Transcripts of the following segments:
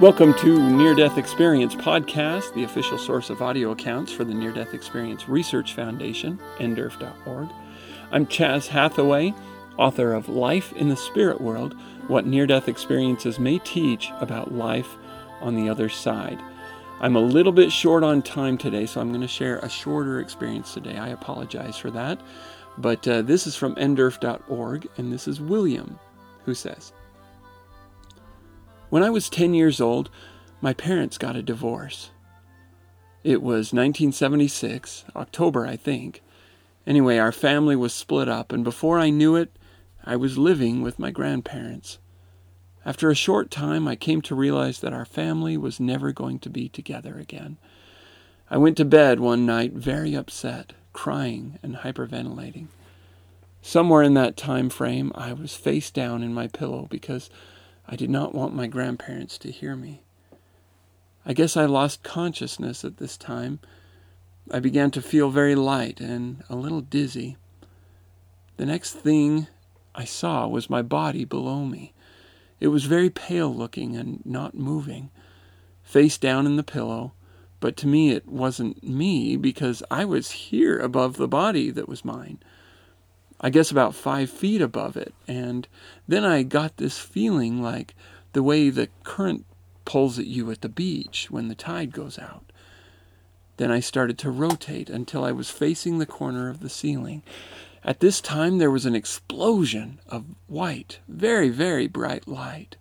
Welcome to Near Death Experience Podcast, the official source of audio accounts for the Near Death Experience Research Foundation, NDERF.org. I'm Chaz Hathaway, author of Life in the Spirit World What Near Death Experiences May Teach About Life on the Other Side. I'm a little bit short on time today, so I'm going to share a shorter experience today. I apologize for that. But uh, this is from NDERF.org, and this is William who says, when I was 10 years old, my parents got a divorce. It was 1976, October, I think. Anyway, our family was split up, and before I knew it, I was living with my grandparents. After a short time, I came to realize that our family was never going to be together again. I went to bed one night very upset, crying and hyperventilating. Somewhere in that time frame, I was face down in my pillow because I did not want my grandparents to hear me. I guess I lost consciousness at this time. I began to feel very light and a little dizzy. The next thing I saw was my body below me. It was very pale looking and not moving, face down in the pillow, but to me it wasn't me because I was here above the body that was mine. I guess about five feet above it. And then I got this feeling like the way the current pulls at you at the beach when the tide goes out. Then I started to rotate until I was facing the corner of the ceiling. At this time, there was an explosion of white, very, very bright light.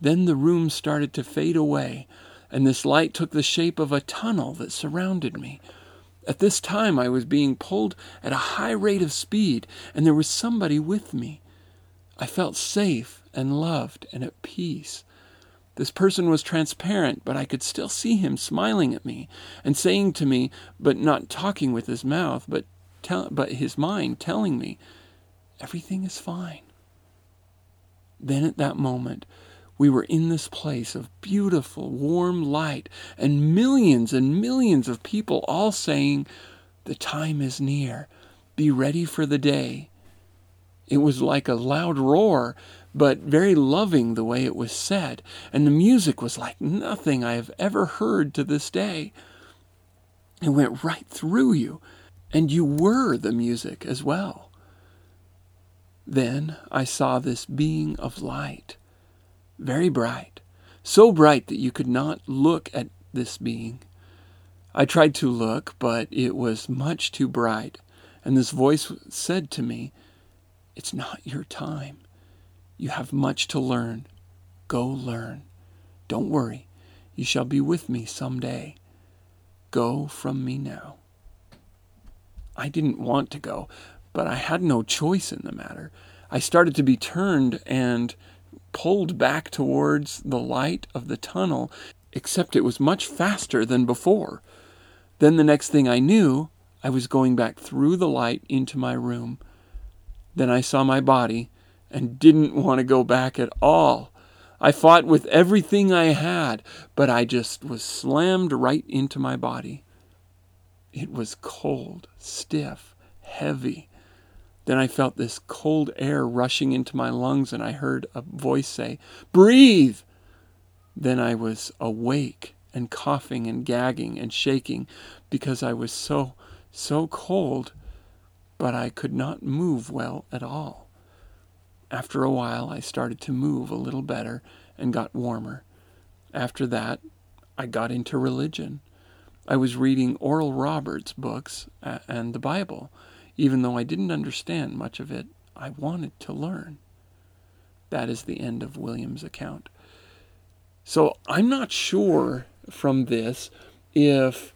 Then the room started to fade away, and this light took the shape of a tunnel that surrounded me. At this time, I was being pulled at a high rate of speed, and there was somebody with me. I felt safe and loved and at peace. This person was transparent, but I could still see him smiling at me and saying to me, but not talking with his mouth, but, tell, but his mind telling me, everything is fine. Then at that moment, we were in this place of beautiful, warm light, and millions and millions of people all saying, The time is near. Be ready for the day. It was like a loud roar, but very loving the way it was said, and the music was like nothing I have ever heard to this day. It went right through you, and you were the music as well. Then I saw this being of light very bright, so bright that you could not look at this being. I tried to look, but it was much too bright, and this voice said to me, It's not your time. You have much to learn. Go learn. Don't worry. You shall be with me some day. Go from me now. I didn't want to go, but I had no choice in the matter. I started to be turned and pulled back towards the light of the tunnel, except it was much faster than before. Then the next thing I knew, I was going back through the light into my room. Then I saw my body and didn't want to go back at all. I fought with everything I had, but I just was slammed right into my body. It was cold, stiff, heavy. Then I felt this cold air rushing into my lungs, and I heard a voice say, Breathe! Then I was awake and coughing and gagging and shaking because I was so, so cold, but I could not move well at all. After a while, I started to move a little better and got warmer. After that, I got into religion. I was reading Oral Roberts books and the Bible even though I didn't understand much of it, I wanted to learn. That is the end of William's account. So I'm not sure from this if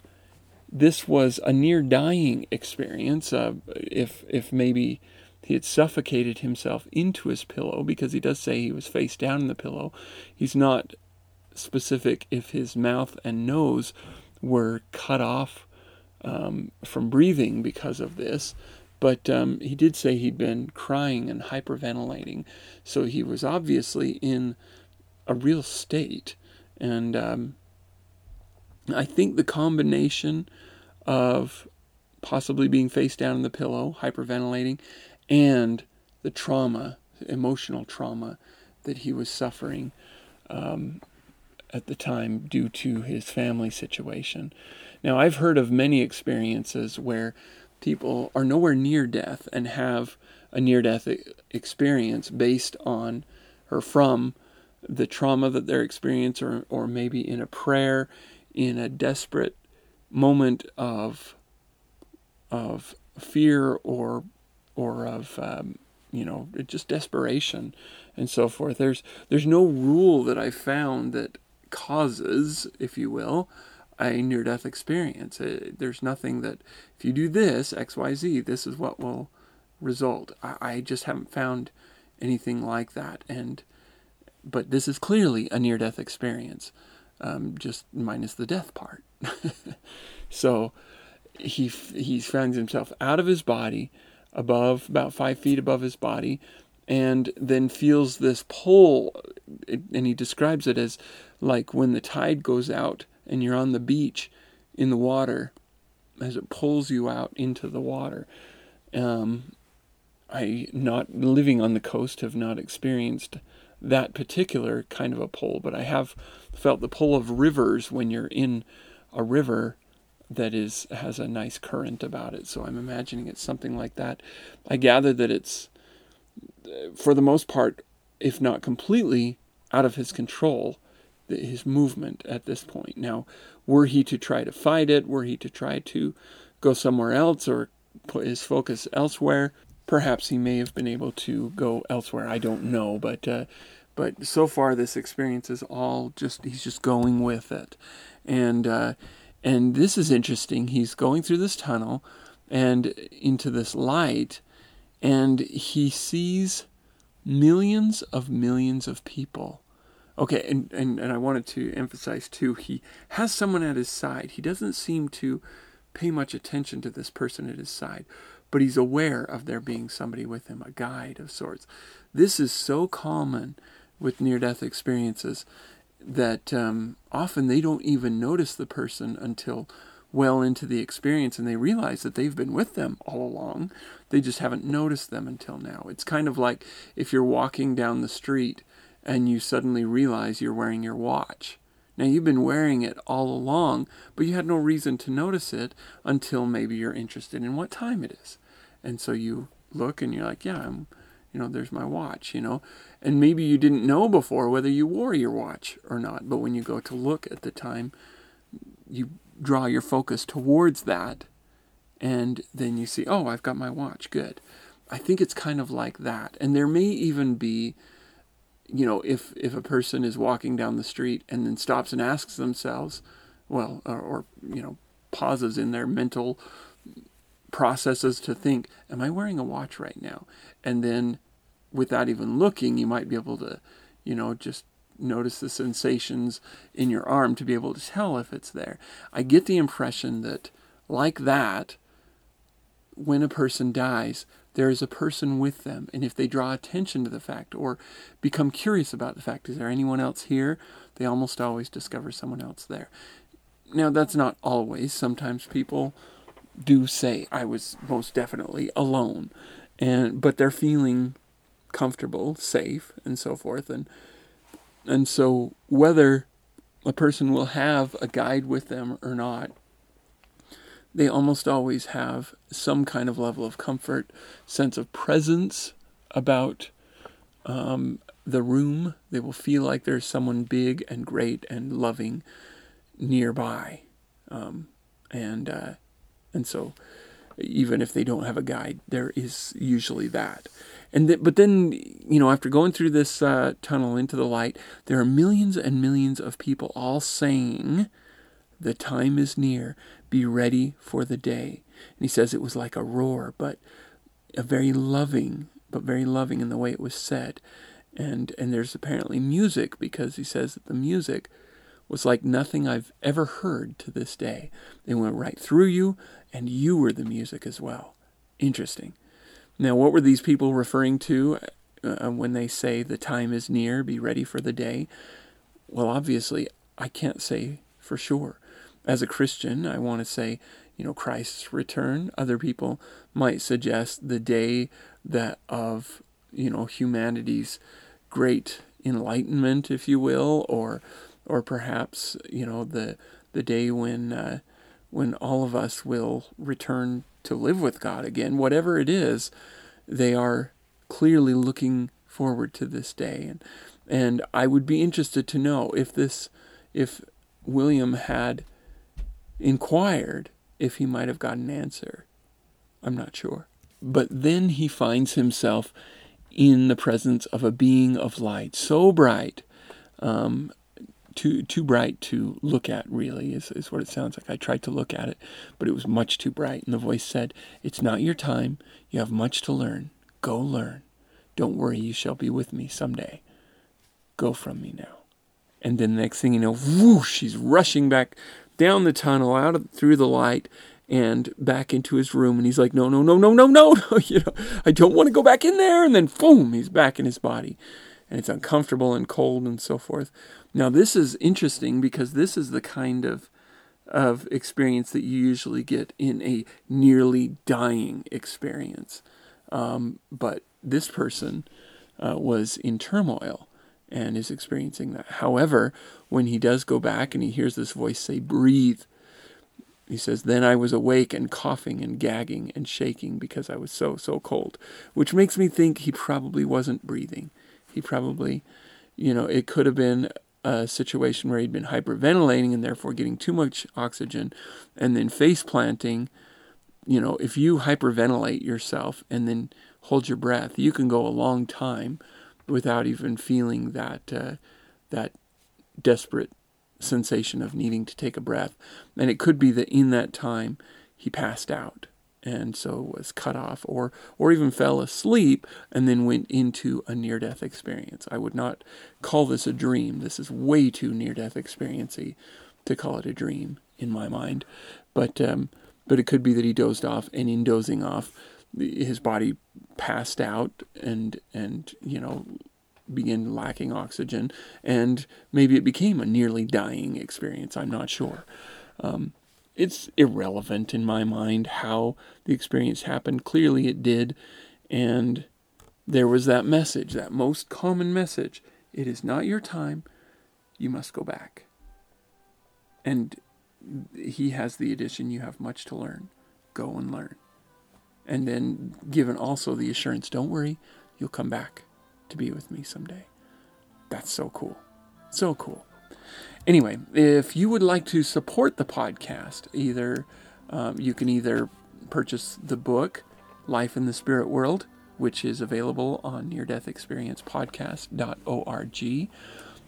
this was a near dying experience, uh, if, if maybe he had suffocated himself into his pillow, because he does say he was face down in the pillow. He's not specific if his mouth and nose were cut off um, from breathing because of this. But um, he did say he'd been crying and hyperventilating. So he was obviously in a real state. And um, I think the combination of possibly being face down in the pillow, hyperventilating, and the trauma, emotional trauma that he was suffering, um, at the time due to his family situation. Now, I've heard of many experiences where people are nowhere near death and have a near death experience based on or from the trauma that they're experiencing, or, or maybe in a prayer, in a desperate moment of of fear or or of um, you know just desperation and so forth. There's there's no rule that I found that causes, if you will, a near death experience. Uh, there's nothing that if you do this X Y Z, this is what will result. I, I just haven't found anything like that, and but this is clearly a near death experience, um, just minus the death part. so he he finds himself out of his body, above about five feet above his body, and then feels this pull, and he describes it as like when the tide goes out and you're on the beach in the water, as it pulls you out into the water. Um, I not living on the coast have not experienced that particular kind of a pull, but I have felt the pull of rivers when you're in a river that is has a nice current about it. So I'm imagining it's something like that. I gather that it's for the most part, if not completely, out of his control, his movement at this point. Now, were he to try to fight it, were he to try to go somewhere else or put his focus elsewhere, perhaps he may have been able to go elsewhere. I don't know, but uh, but so far this experience is all just he's just going with it, and uh, and this is interesting. He's going through this tunnel and into this light, and he sees millions of millions of people. Okay, and, and, and I wanted to emphasize too, he has someone at his side. He doesn't seem to pay much attention to this person at his side but he's aware of there being somebody with him, a guide of sorts. This is so common with near death experiences that um, often they don't even notice the person until well into the experience and they realize that they've been with them all along. They just haven't noticed them until now. It's kind of like if you're walking down the street and you suddenly realize you're wearing your watch. Now, you've been wearing it all along, but you had no reason to notice it until maybe you're interested in what time it is. And so you look and you're like, yeah, I'm, you know, there's my watch, you know. And maybe you didn't know before whether you wore your watch or not, but when you go to look at the time, you draw your focus towards that and then you see, oh, I've got my watch, good. I think it's kind of like that. And there may even be you know, if if a person is walking down the street and then stops and asks themselves, well, or, or you know, pauses in their mental processes to think, am I wearing a watch right now? And then without even looking, you might be able to, you know, just notice the sensations in your arm to be able to tell if it's there. I get the impression that, like that, when a person dies, there is a person with them. And if they draw attention to the fact or become curious about the fact, is there anyone else here? They almost always discover someone else there. Now, that's not always. Sometimes people do say, I was most definitely alone. And, but they're feeling comfortable, safe, and so forth. And, and so whether a person will have a guide with them or not they almost always have some kind of level of comfort, sense of presence about um, the room. They will feel like there's someone big and great and loving nearby, um, and uh, and so even if they don't have a guide, there is usually that. And th- but then you know after going through this uh, tunnel into the light, there are millions and millions of people all saying the time is near. Be ready for the day. And he says it was like a roar, but a very loving, but very loving in the way it was said. And and there's apparently music because he says that the music was like nothing I've ever heard to this day. They went right through you, and you were the music as well. Interesting. Now, what were these people referring to uh, when they say the time is near, be ready for the day? Well, obviously, I can't say for sure as a Christian, I want to say, you know, Christ's return. Other people might suggest the day that of, you know, humanity's great enlightenment, if you will, or or perhaps you know the the day when uh, when all of us will return to live with God again. Whatever it is, they are clearly looking forward to this day, and and I would be interested to know if this if William had inquired if he might have got an answer. I'm not sure. But then he finds himself in the presence of a being of light, so bright, um, too too bright to look at. Really, is is what it sounds like. I tried to look at it, but it was much too bright. And the voice said, "It's not your time. You have much to learn. Go learn. Don't worry. You shall be with me someday. Go from me now." And then the next thing you know, whoosh, she's rushing back down the tunnel, out of, through the light, and back into his room. And he's like, no, no, no, no, no, no, no. you know, I don't want to go back in there. And then, boom, he's back in his body. And it's uncomfortable and cold and so forth. Now, this is interesting because this is the kind of of experience that you usually get in a nearly dying experience. Um, but this person uh, was in turmoil and is experiencing that. However, when he does go back and he hears this voice say, breathe, he says, Then I was awake and coughing and gagging and shaking because I was so, so cold, which makes me think he probably wasn't breathing. He probably, you know, it could have been a situation where he'd been hyperventilating and therefore getting too much oxygen and then face planting. You know, if you hyperventilate yourself and then hold your breath, you can go a long time without even feeling that uh, that desperate sensation of needing to take a breath. And it could be that in that time he passed out and so was cut off or or even fell asleep and then went into a near death experience. I would not call this a dream. This is way too near death experiency to call it a dream in my mind. But um, but it could be that he dozed off and in dozing off his body passed out and and you know began lacking oxygen and maybe it became a nearly dying experience i'm not sure. Um, it's irrelevant in my mind how the experience happened. Clearly it did and there was that message that most common message. It is not your time. You must go back. And he has the addition. You have much to learn. Go and learn and then given also the assurance don't worry, you'll come back to be with me someday. That's so cool. So cool. Anyway, if you would like to support the podcast, either um, you can either purchase the book Life in the Spirit World, which is available on Near Death Experience Podcast.org.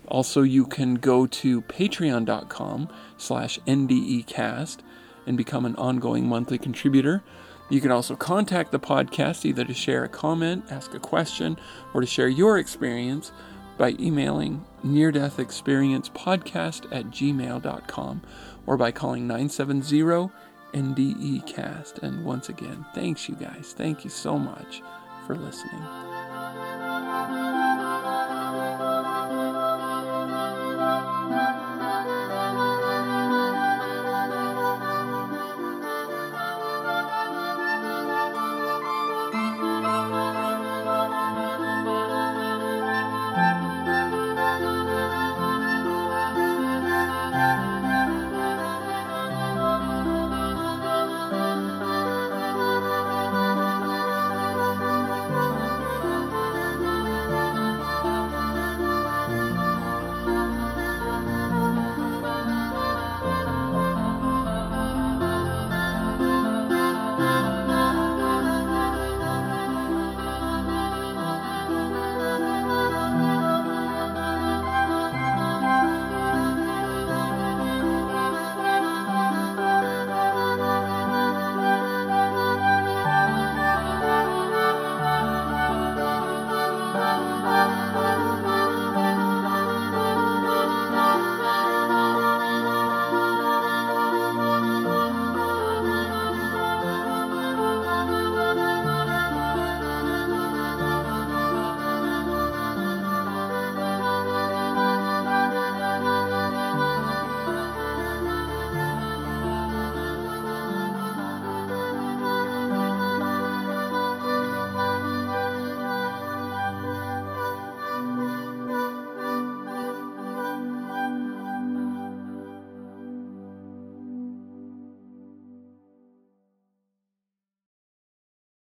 Also, you can go to patreon.com slash ndecast and become an ongoing monthly contributor. You can also contact the podcast either to share a comment, ask a question, or to share your experience by emailing near death experience podcast at gmail.com or by calling 970 NDE cast. And once again, thanks you guys. Thank you so much for listening.